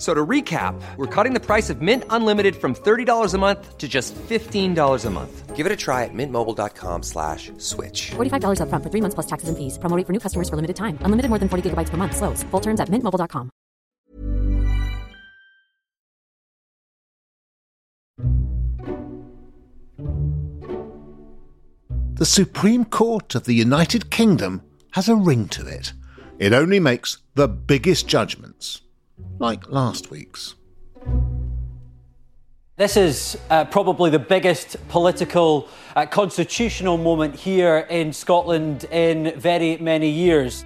So to recap, we're cutting the price of Mint Unlimited from $30 a month to just $15 a month. Give it a try at mintmobile.com slash switch. $45 upfront for three months plus taxes and fees. Promoting for new customers for limited time. Unlimited more than 40 gigabytes per month. Slows. Full terms at mintmobile.com. The Supreme Court of the United Kingdom has a ring to it. It only makes the biggest judgments, like last week's. This is uh, probably the biggest political uh, constitutional moment here in Scotland in very many years.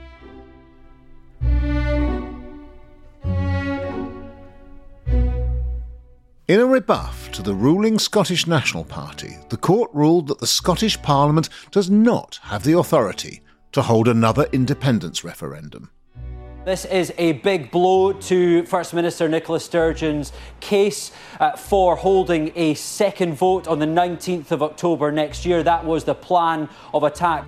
In a rebuff to the ruling Scottish National Party, the court ruled that the Scottish Parliament does not have the authority to hold another independence referendum. This is a big blow to First Minister Nicola Sturgeon's case uh, for holding a second vote on the 19th of October next year. That was the plan of attack.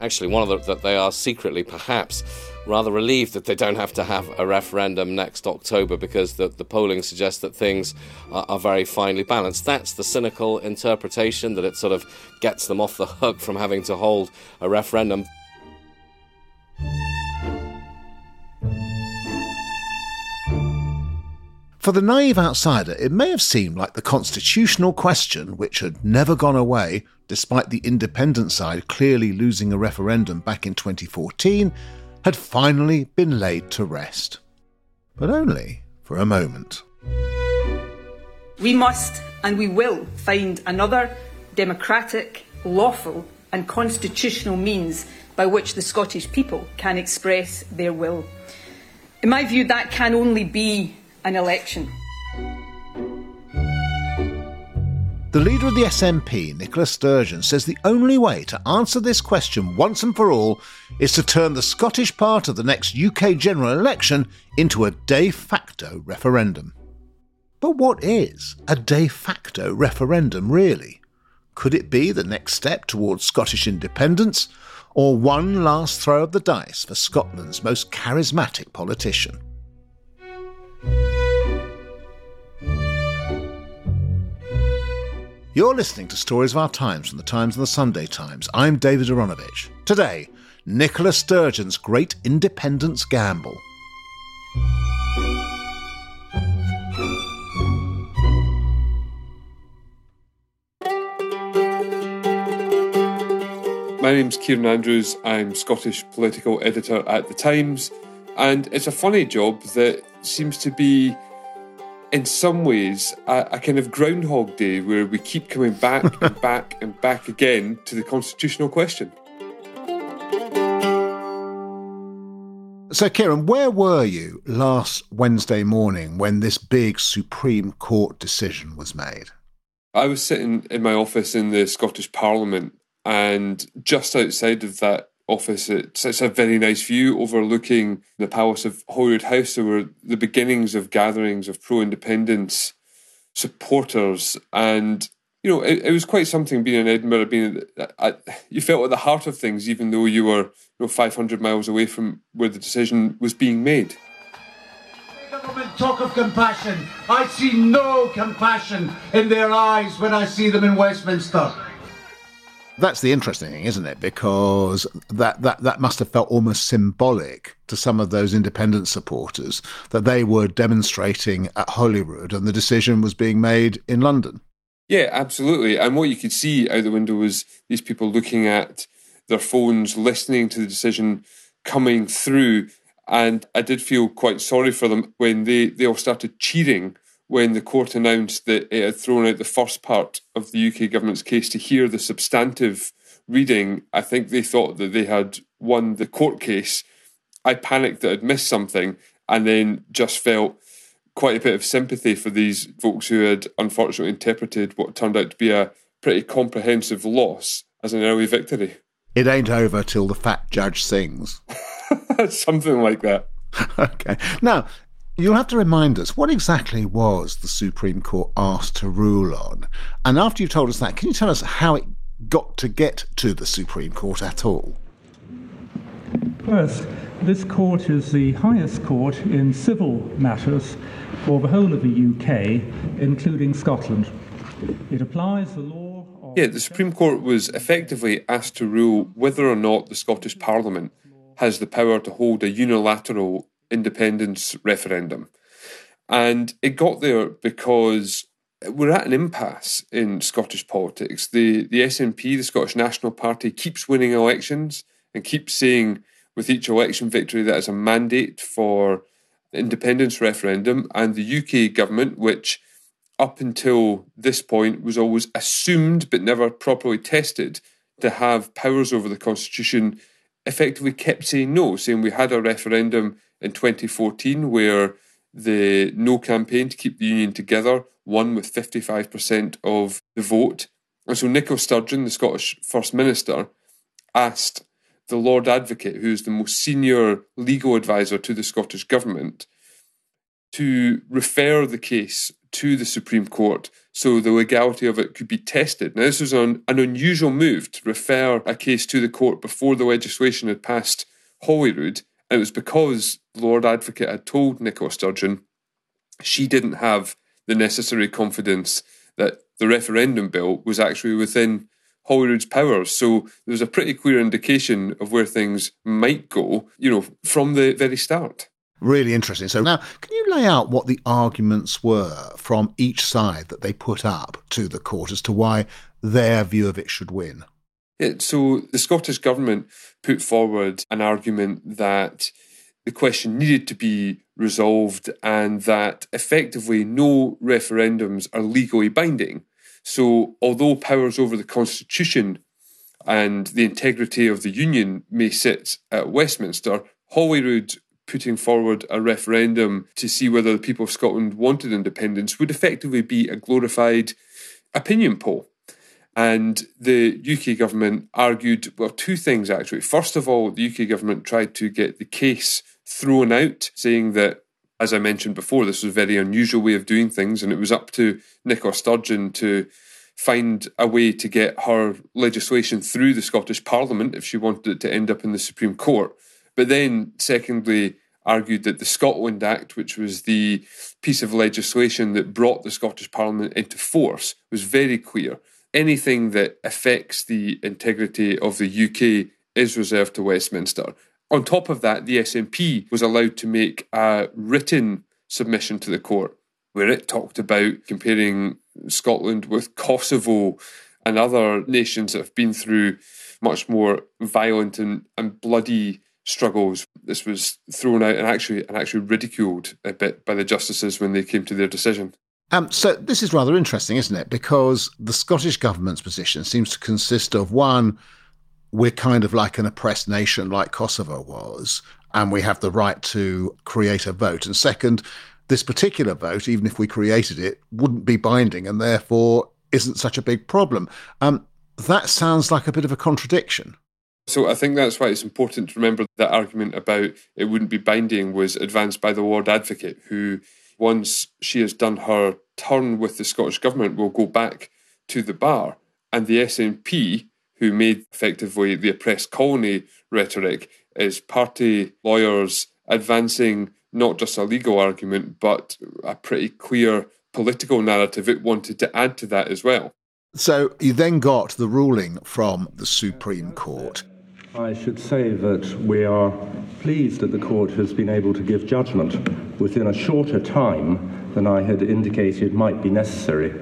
Actually, one of the, that they are secretly, perhaps, rather relieved that they don't have to have a referendum next October because the, the polling suggests that things are, are, very finely balanced. That's the cynical interpretation that it sort of gets them off the hook from having to hold a referendum. For the naive outsider, it may have seemed like the constitutional question, which had never gone away despite the independent side clearly losing a referendum back in 2014, had finally been laid to rest. But only for a moment. We must and we will find another democratic, lawful, and constitutional means by which the Scottish people can express their will. In my view, that can only be an election. The leader of the SNP, Nicola Sturgeon, says the only way to answer this question once and for all is to turn the Scottish part of the next UK general election into a de facto referendum. But what is a de facto referendum really? Could it be the next step towards Scottish independence, or one last throw of the dice for Scotland's most charismatic politician? You're listening to Stories of Our Times from the Times and the Sunday Times. I'm David Aaronovitch. Today, Nicola Sturgeon's great independence gamble. My name's Kieran Andrews. I'm Scottish political editor at The Times, and it's a funny job that seems to be in some ways, a, a, kind of Groundhog Day where we keep coming back and back and back again to the constitutional question. So, Kieran, where were you last Wednesday morning when this big Supreme Court decision was made? I was sitting in my office in the Scottish Parliament, and just outside of that office. It's, it's a very nice view overlooking the Palace of Holyrood House. There were the beginnings of gatherings of pro independence supporters. And, you know, it, it, was quite something being in Edinburgh, being at, you felt at the heart of things, even though you were, you know, 500 miles away from where the decision was being made. Government talk of compassion. I see no compassion in their eyes when I see them in Westminster. That's the interesting thing, isn't it? Because that, that, that must have felt almost symbolic to some of those independent supporters that they were demonstrating at Holyrood and the decision was being made in London. Yeah, absolutely. And what you could see out the window was these people looking at their phones, listening to the decision coming through. And I did feel quite sorry for them when they, they all started cheering when the court announced that it had thrown out the first part of the UK government's case to hear the substantive reading. I think they thought that they had won the court case. I panicked that I'd missed something and then just felt quite a bit of sympathy for these folks who had unfortunately interpreted what turned out to be a pretty comprehensive loss as an early victory. It ain't over till the fat judge sings. Something like that. okay. Now, you'll have to remind us what exactly was the Supreme Court asked to rule on? And after you've told us that, can you tell us how it got to get to the Supreme Court at all? First, this court is the highest court in civil matters for the whole of the UK, including Scotland. It applies the law. Of yeah, the Supreme Court was effectively asked to rule whether or not the Scottish Parliament has the power to hold a unilateral independence referendum. And it got there because we're at an impasse in Scottish politics. The the SNP, the Scottish National Party, keeps winning elections and keeps saying with each election victory that is a mandate for independence referendum, and the UK government, which up until this point was always assumed but never properly tested to have powers over the constitution, effectively kept saying no, saying we had a referendum in 2014 where the no campaign to keep the union together won with 55% of the vote. And so Nicola Sturgeon, the Scottish First Minister, asked the Lord Advocate, who is the most senior legal advisor to the Scottish Government, to refer the case to the Supreme Court so the legality of it could be tested. Now, this was an, an unusual move to refer a case to the court before the legislation had passed Holyrood. It was because Lord Advocate had told Nicola Sturgeon she didn't have the necessary confidence that the referendum bill was actually within Holyrood's powers. So there's a pretty clear indication of where things might go, you know, from the very start. Really interesting. So now, can you lay out what the arguments were from each side that they put up to the court as to why their view of it should win? Yeah, so the Scottish government put forward an argument that the question needed to be resolved and that effectively no referendums are legally binding. So, although powers over the Constitution and the integrity of the Union may sit at Westminster, Holyrood putting forward a referendum to see whether the people of Scotland wanted independence would effectively be a glorified opinion poll. And the UK government argued, well, two things actually. First of all, the UK government tried to get the case thrown out, saying that as I mentioned before, this was a very unusual way of doing things, and it was up to Nicola Sturgeon to find a way to get her legislation through the Scottish Parliament if she wanted it to end up in the Supreme Court. But then, secondly, argued that the Scotland Act, which was the piece of legislation that brought the Scottish Parliament into force, was very clear. Anything that affects the integrity of the UK is reserved to Westminster. On top of that, the SNP was allowed to make a written submission to the court where it talked about comparing Scotland with Kosovo and other nations that have been through much more violent and, and bloody struggles. This was thrown out and actually and actually ridiculed a bit by the justices when they came to their decision. Um, so this is rather interesting, isn't it? Because the Scottish government's position seems to consist of one we're kind of like an oppressed nation like Kosovo was, and we have the right to create a vote. And second, this particular vote, even if we created it, wouldn't be binding and therefore isn't such a big problem. Um, that sounds like a bit of a contradiction. So I think that's why it's important to remember that argument about it wouldn't be binding was advanced by the Lord Advocate, who, once she has done her turn with the Scottish Government, will go back to the bar. And the SNP who made effectively the oppressed colony rhetoric is party lawyers advancing not just a legal argument, but a pretty clear political narrative it wanted to add to that as well. So you then got the ruling from the Supreme Court. I should say that we are pleased that the court has been able to give judgment within a shorter time than I had indicated might be necessary.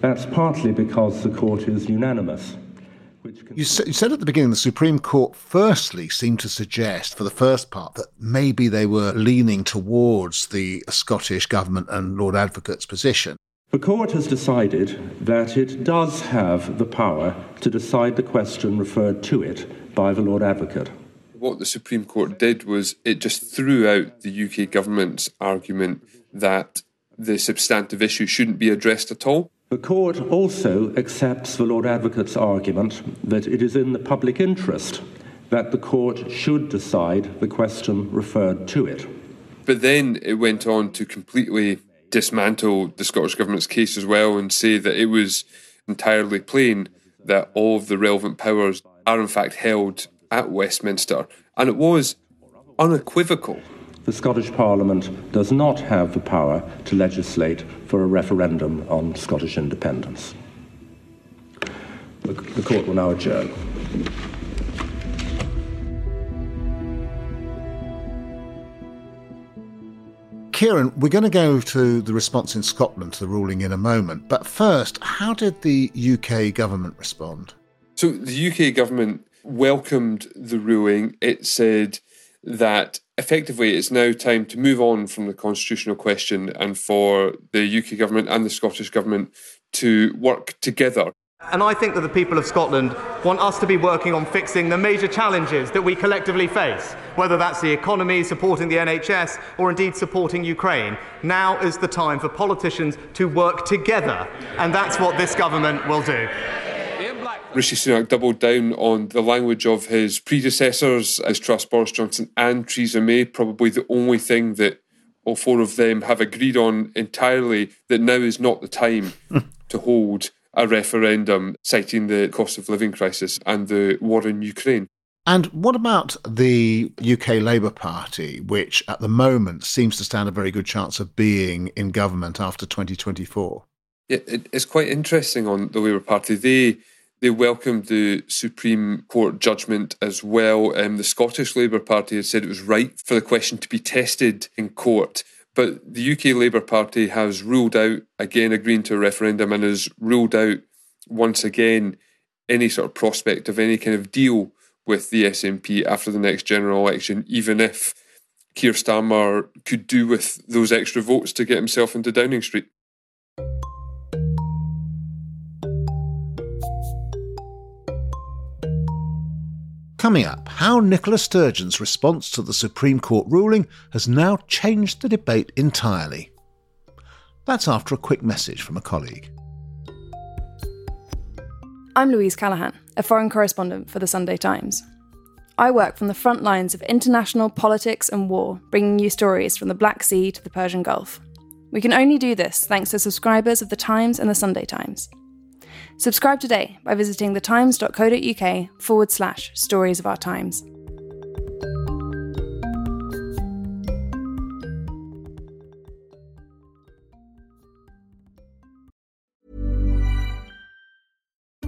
That's partly because the court is unanimous You, you said at the beginning the Supreme Court firstly seemed to suggest, for the first part, that maybe they were leaning towards the Scottish Government and Lord Advocate's position. The court has decided that it does have the power to decide the question referred to it by the Lord Advocate. What the Supreme Court did was it just threw out the UK government's argument that the substantive issue shouldn't be addressed at all. The court also accepts the Lord Advocate's argument that it is in the public interest that the court should decide the question referred to it. But then it went on to completely dismantle the Scottish Government's case as well and say that it was entirely plain that all of the relevant powers are in fact held at Westminster. And it was unequivocal the Scottish Parliament does not have the power to legislate for a referendum on Scottish independence. The, the court will now adjourn. Kieran, we're going to go to the response in Scotland to the ruling in a moment. But first, how did the UK government respond? So the UK government welcomed the ruling. It said that effectively it's now time to move on from the constitutional question and for the UK government and the Scottish government to work together. And I think that the people of Scotland want us to be working on fixing the major challenges that we collectively face, whether that's the economy, supporting the NHS, or indeed supporting Ukraine. Now is the time for politicians to work together, and that's what this government will do. Rishi Sunak doubled down on the language of his predecessors as Truss, Boris Johnson, and Theresa May. Probably the only thing that all four of them have agreed on entirely that now is not the time to hold a referendum, citing the cost of living crisis and the war in Ukraine. And what about the UK Labour Party, which at the moment seems to stand a very good chance of being in government after 2024? Yeah, it's quite interesting on the Labour Party. They they welcomed the Supreme Court judgment as well. Um, the Scottish Labour Party had said it was right for the question to be tested in court. But the UK Labour Party has ruled out, again, agreeing to a referendum and has ruled out once again any sort of prospect of any kind of deal with the SNP after the next general election, even if Keir Starmer could do with those extra votes to get himself into Downing Street. Coming up, how Nicola Sturgeon's response to the Supreme Court ruling has now changed the debate entirely. That's after a quick message from a colleague. I'm Louise Callaghan, a foreign correspondent for the Sunday Times. I work from the front lines of international politics and war, bringing you stories from the Black Sea to the Persian Gulf. We can only do this thanks to subscribers of The Times and The Sunday Times. Subscribe today by visiting thetimes.co.uk forward slash stories of our times.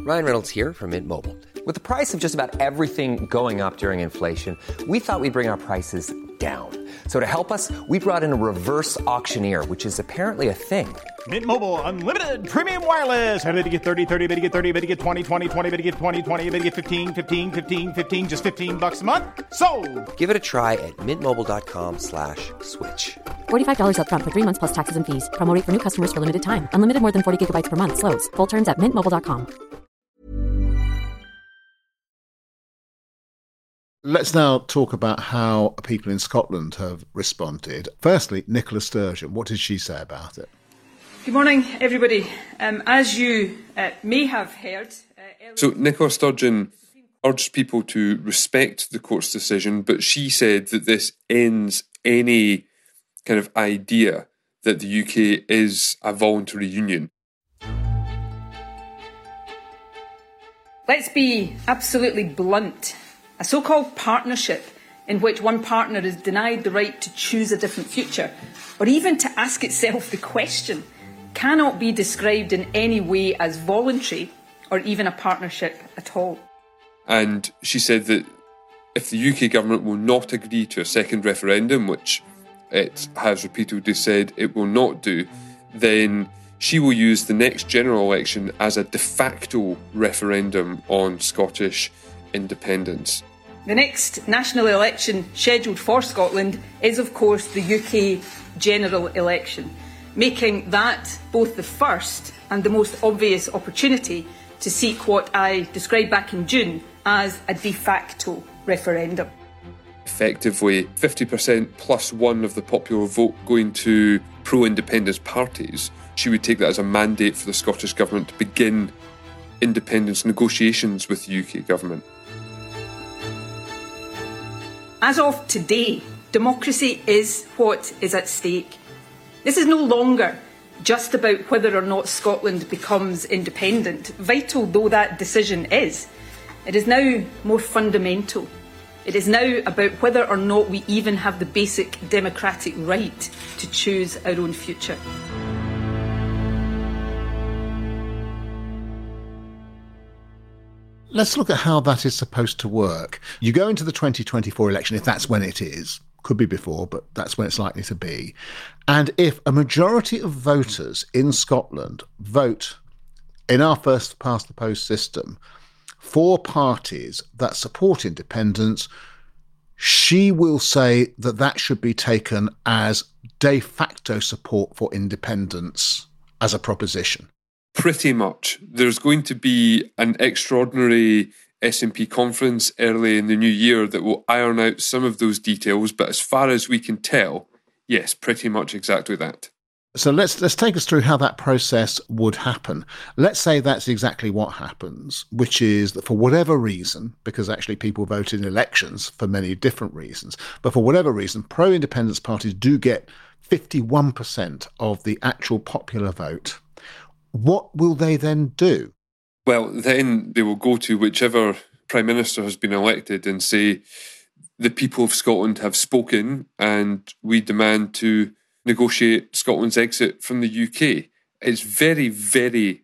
Ryan Reynolds here from Mint Mobile. With the price of just about everything going up during inflation, we thought we'd bring our prices down. So to help us, we brought in a reverse auctioneer, which is apparently a thing. Mint Mobile unlimited premium wireless. Ready to get 30, 30, bit to get 30, bit to get 20, 20, 20, bit to get 20, 20, bit to get 15, 15, 15, 15 just 15 bucks a month. So, Give it a try at mintmobile.com/switch. slash $45 up front for 3 months plus taxes and fees. Promo for new customers for limited time. Unlimited more than 40 gigabytes per month slows. Full terms at mintmobile.com. Let's now talk about how people in Scotland have responded. Firstly, Nicola Sturgeon, what did she say about it? Good morning, everybody. Um, as you uh, may have heard. Uh, so, Nicola Sturgeon urged people to respect the court's decision, but she said that this ends any kind of idea that the UK is a voluntary union. Let's be absolutely blunt. A so called partnership in which one partner is denied the right to choose a different future, or even to ask itself the question cannot be described in any way as voluntary or even a partnership at all. And she said that if the UK government will not agree to a second referendum, which it has repeatedly said it will not do, then she will use the next general election as a de facto referendum on Scottish independence. The next national election scheduled for Scotland is, of course, the UK general election, making that both the first and the most obvious opportunity to seek what I described back in June as a de facto referendum. Effectively, 50% plus one of the popular vote going to pro independence parties she would take that as a mandate for the Scottish Government to begin independence negotiations with the UK Government. As of today, democracy is what is at stake. This is no longer just about whether or not Scotland becomes independent, vital though that decision is. It is now more fundamental. It is now about whether or not we even have the basic democratic right to choose our own future. Let's look at how that is supposed to work. You go into the 2024 election, if that's when it is, could be before, but that's when it's likely to be. And if a majority of voters in Scotland vote in our first past the post system for parties that support independence, she will say that that should be taken as de facto support for independence as a proposition. Pretty much. There's going to be an extraordinary SNP conference early in the new year that will iron out some of those details, but as far as we can tell, yes, pretty much exactly that. So let's let's take us through how that process would happen. Let's say that's exactly what happens, which is that for whatever reason, because actually people vote in elections for many different reasons, but for whatever reason, pro-independence parties do get 51% of the actual popular vote what will they then do? Well, then they will go to whichever Prime Minister has been elected and say, the people of Scotland have spoken and we demand to negotiate Scotland's exit from the UK. It's very, very,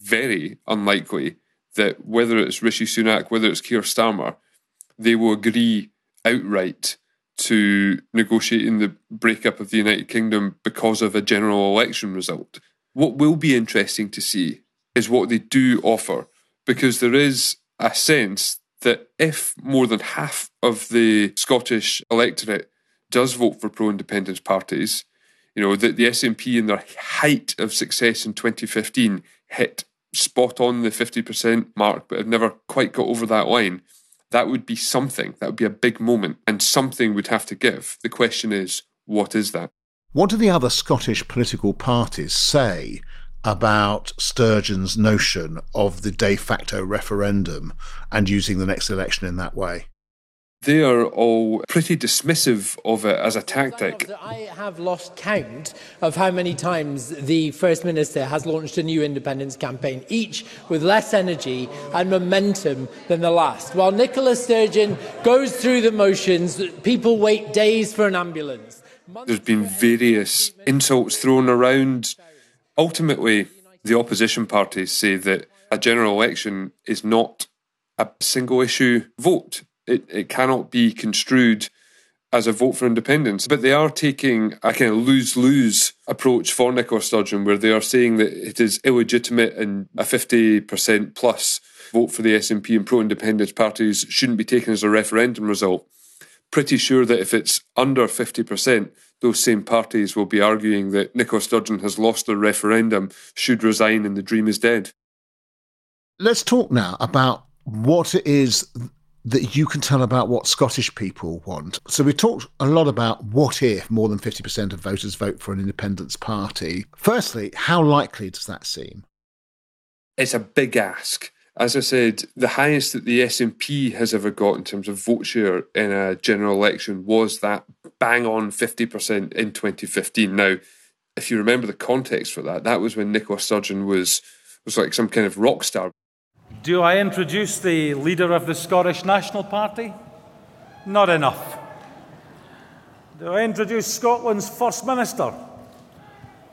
very unlikely that whether it's Rishi Sunak, whether it's Keir Starmer, they will agree outright to negotiating the breakup of the United Kingdom because of a general election result. What will be interesting to see is what they do offer, because there is a sense that if more than half of the Scottish electorate does vote for pro independence parties, you know, that the SNP in their height of success in 2015 hit spot on the 50% mark, but have never quite got over that line. That would be something. That would be a big moment, and something would have to give. The question is, what is that? What do the other Scottish political parties say about Sturgeon's notion of the de facto referendum and using the next election in that way? They are all pretty dismissive of it as a tactic. I have lost count of how many times the First Minister has launched a new independence campaign, each with less energy and momentum than the last. While Nicola Sturgeon goes through the motions, people wait days for an ambulance. There's been various insults thrown around. Ultimately, the opposition parties say that a general election is not a single issue vote. It, it cannot be construed as a vote for independence. But they are taking a kind of lose lose approach for Nicola Sturgeon, where they are saying that it is illegitimate and a 50% plus vote for the SNP and pro independence parties shouldn't be taken as a referendum result pretty sure that if it's under 50%, those same parties will be arguing that Nicola Sturgeon has lost the referendum, should resign, and the dream is dead. Let's talk now about what it is that you can tell about what Scottish people want. So we talked a lot about what if more than 50% of voters vote for an independence party. Firstly, how likely does that seem? It's a big ask as I said, the highest that the SNP has ever got in terms of vote share in a general election was that bang on 50% in 2015. Now, if you remember the context for that, that was when Nicola Sturgeon was, was like some kind of rock star. Do I introduce the leader of the Scottish National Party? Not enough. Do I introduce Scotland's First Minister?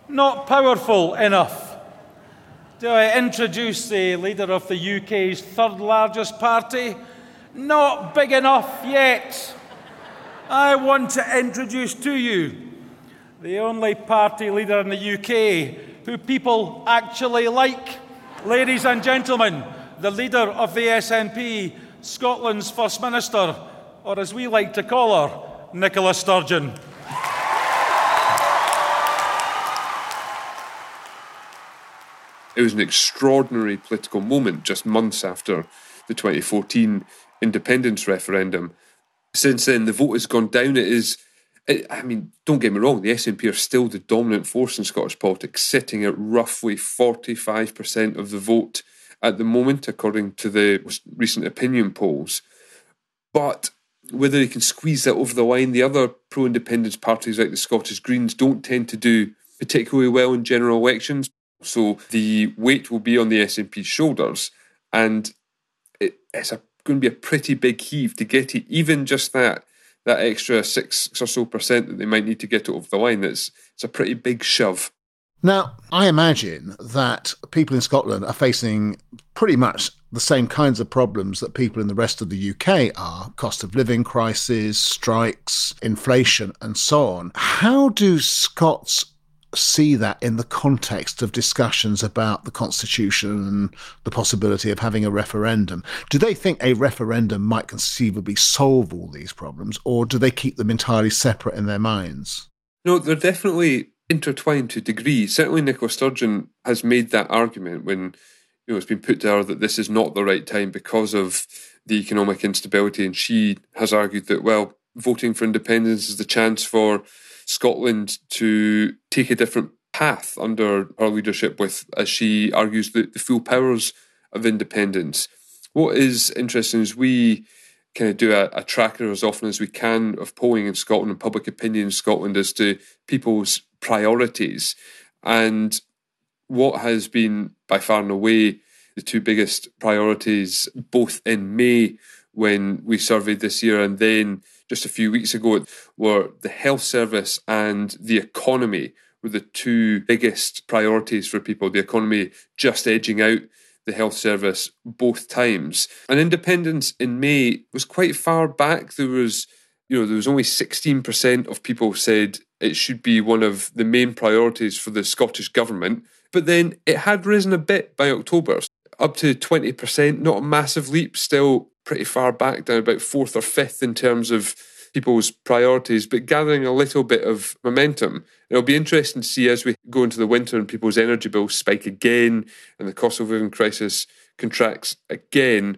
Not powerful enough. Do I introduce the leader of the UK's third largest party? Not big enough yet. I want to introduce to you the only party leader in the UK who people actually like. Ladies and gentlemen, the leader of the SNP, Scotland's First Minister, or as we like to call her, Nicola Sturgeon. It was an extraordinary political moment just months after the 2014 independence referendum. Since then, the vote has gone down. It is, it, I mean, don't get me wrong, the SNP are still the dominant force in Scottish politics, sitting at roughly 45% of the vote at the moment, according to the recent opinion polls. But whether they can squeeze that over the line, the other pro independence parties like the Scottish Greens don't tend to do particularly well in general elections. So the weight will be on the SNP's shoulders, and it, it's a, going to be a pretty big heave to get it, even just that that extra six or so percent that they might need to get it over the line. It's it's a pretty big shove. Now, I imagine that people in Scotland are facing pretty much the same kinds of problems that people in the rest of the UK are cost of living crisis, strikes, inflation, and so on. How do Scots see that in the context of discussions about the constitution and the possibility of having a referendum. Do they think a referendum might conceivably solve all these problems, or do they keep them entirely separate in their minds? No, they're definitely intertwined to a degree. Certainly, Nicola Sturgeon has made that argument when you know it's been put to her that this is not the right time because of the economic instability, and she has argued that well, voting for independence is the chance for Scotland to take a different path under her leadership with, as she argues, the, the full powers of independence. What is interesting is we kind of do a, a, tracker as often as we can of polling in Scotland and public opinion in Scotland as to people's priorities. And what has been by far and away the two biggest priorities, both in May when we surveyed this year and then just a few weeks ago were the health service and the economy were the two biggest priorities for people. The economy just edging out the health service both times. And independence in May was quite far back. There was, you know, there was only 16% of people said it should be one of the main priorities for the Scottish government. But then it had risen a bit by October, up to 20%, not a massive leap, still pretty far back down, about fourth or fifth in terms of people's priorities, but gathering a little bit of momentum. It'll be interesting to see as we go into the winter and people's energy bills spike again and the cost of living crisis contracts again,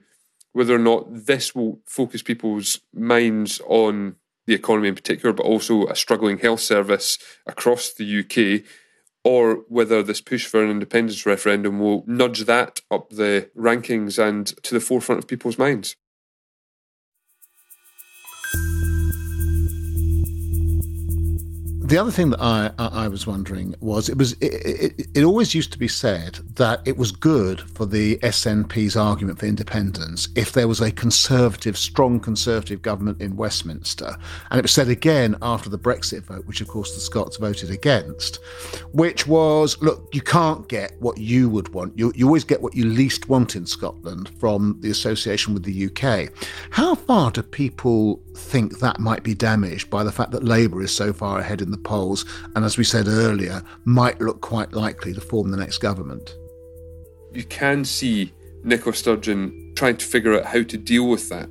whether or not this will focus people's minds on the economy in particular, but also a struggling health service across the UK, or whether this push for an independence referendum will nudge that up the rankings and to the forefront of people's minds. The other thing that I, I, was wondering was it was it, it, it, always used to be said that it was good for the SNP's argument for independence if there was a conservative, strong conservative government in Westminster, and it was said again after the Brexit vote, which of course the Scots voted against, which was look, you can't get what you would want. You you always get what you least want in Scotland from the association with the UK. How far do people think that might be damaged by the fact that Labour is so far ahead in the polls, and as we said earlier, might look quite likely to form the next government. You can see Nicola Sturgeon trying to figure out how to deal with that.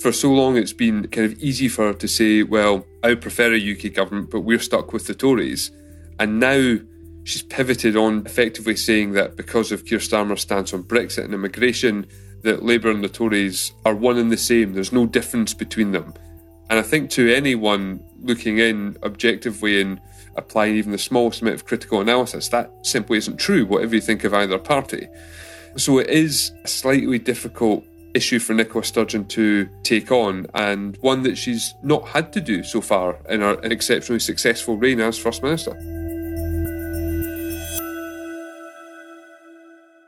For so long, it's been kind of easy for her to say, well, I prefer a UK government, but we're stuck with the Tories. And now she's pivoted on effectively saying that because of Keir Starmer's stance on Brexit and immigration, that Labour and the Tories are one and the same. There's no difference between them. And I think to anyone looking in objectively and applying even the smallest amount of critical analysis, that simply isn't true, whatever you think of either party. So it is a slightly difficult issue for Nicola Sturgeon to take on, and one that she's not had to do so far in her exceptionally successful reign as First Minister.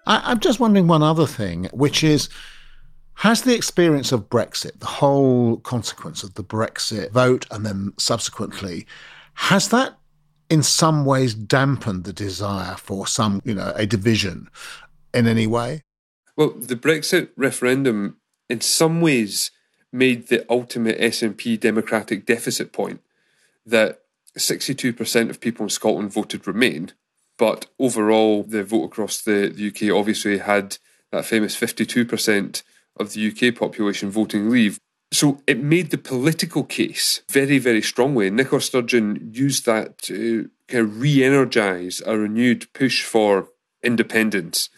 I, am just wondering one other thing, which is has the experience of Brexit, the whole consequence of the Brexit vote and then subsequently, has that in some ways dampened the desire for some, you know, a division in any way? Well, the Brexit referendum in some ways made the ultimate SNP democratic deficit point that 62% of people in Scotland voted Remain, But overall, the vote across the, the UK obviously had that famous 52% of the UK population voting leave. So it made the political case very, very strongly. Nicola Sturgeon used that to kind of re energise a renewed push for independence.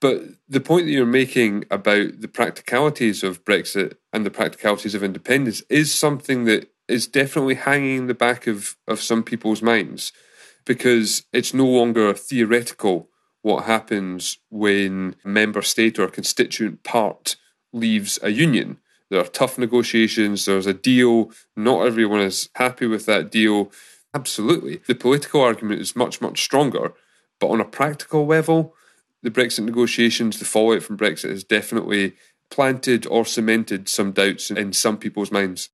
But the point that you're making about the practicalities of Brexit and the practicalities of independence is something that is definitely hanging in the back of, of some people's minds because it's no longer theoretical what happens when a member state or constituent part leaves a union. There are tough negotiations, there's a deal, not everyone is happy with that deal. Absolutely. The political argument is much, much stronger. But on a practical level, the Brexit negotiations, the fallout from Brexit has definitely planted or cemented some doubts in some people's minds.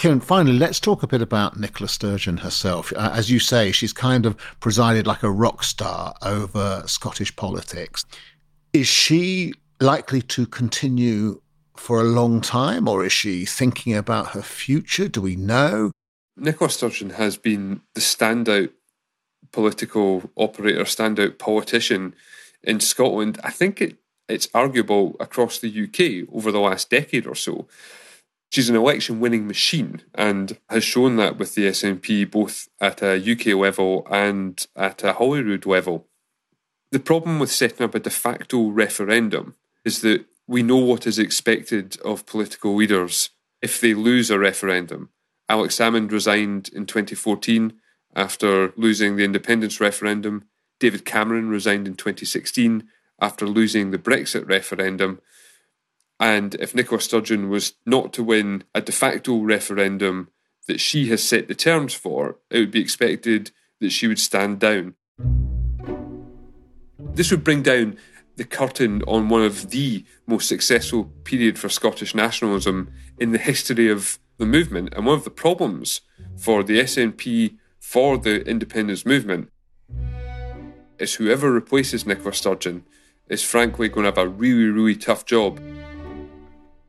Kieran, finally, let's talk a bit about Nicola Sturgeon herself. Uh, as you say, she's kind of presided like a rock star over Scottish politics. Is she likely to continue for a long time, or is she thinking about her future? Do we know? Nicola Sturgeon has been the standout political operator, standout politician in Scotland. I think it, it's arguable across the UK over the last decade or so. She's an election winning machine and has shown that with the SNP both at a UK level and at a Holyrood level. The problem with setting up a de facto referendum is that we know what is expected of political leaders if they lose a referendum. Alex Salmond resigned in 2014 after losing the independence referendum. David Cameron resigned in 2016 after losing the Brexit referendum. And if Nicola Sturgeon was not to win a de facto referendum that she has set the terms for, it would be expected that she would stand down. This would bring down the curtain on one of the most successful period for Scottish nationalism in the history of the movement. And one of the problems for the SNP for the independence movement is whoever replaces Nicola Sturgeon is frankly going to have a really, really tough job.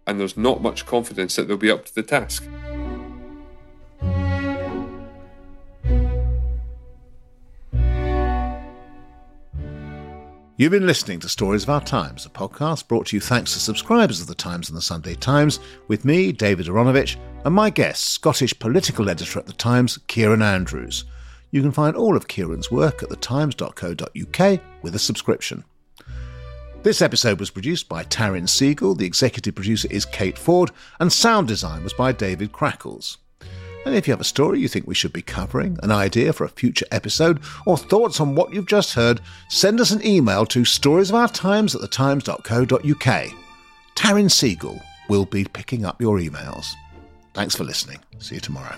And there's not much confidence that they'll be up to the task. You've been listening to Stories of Our Times, a podcast brought to you thanks to subscribers of The Times and The Sunday Times, with me, David Aaronovitch, and my guest, Scottish political editor at The Times, Kieran Andrews. You can find all of Kieran's work at thetimes.co.uk with a subscription. This episode was produced by Taryn Siegel, the executive producer is Kate Ford, and sound design was by David Crackles. And if you have a story you think we should be covering, an idea for a future episode, or thoughts on what you've just heard, send us an email to storiesofourtimes at thetimes.co.uk. Taryn Siegel will be picking up your emails. Thanks for listening. See you tomorrow.